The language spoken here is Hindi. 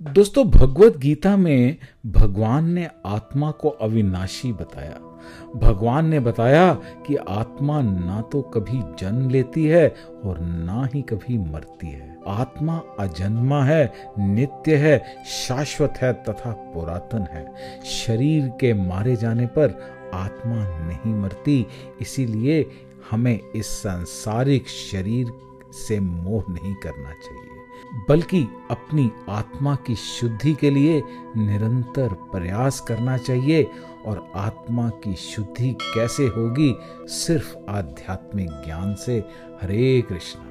दोस्तों, भगवत गीता में भगवान ने आत्मा को अविनाशी बताया। भगवान ने बताया कि आत्मा ना तो कभी जन्म लेती है और ना ही कभी मरती है। आत्मा अजन्मा है, नित्य है, शाश्वत है तथा पुरातन है। शरीर के मारे जाने पर आत्मा नहीं मरती, इसीलिए हमें इस सांसारिक शरीर से मोह नहीं करना चाहिए। बल्कि अपनी आत्मा की शुद्धि के लिए निरंतर प्रयास करना चाहिए। और आत्मा की शुद्धि कैसे होगी? सिर्फ़ आध्यात्मिक ज्ञान से। हरे कृष्ण।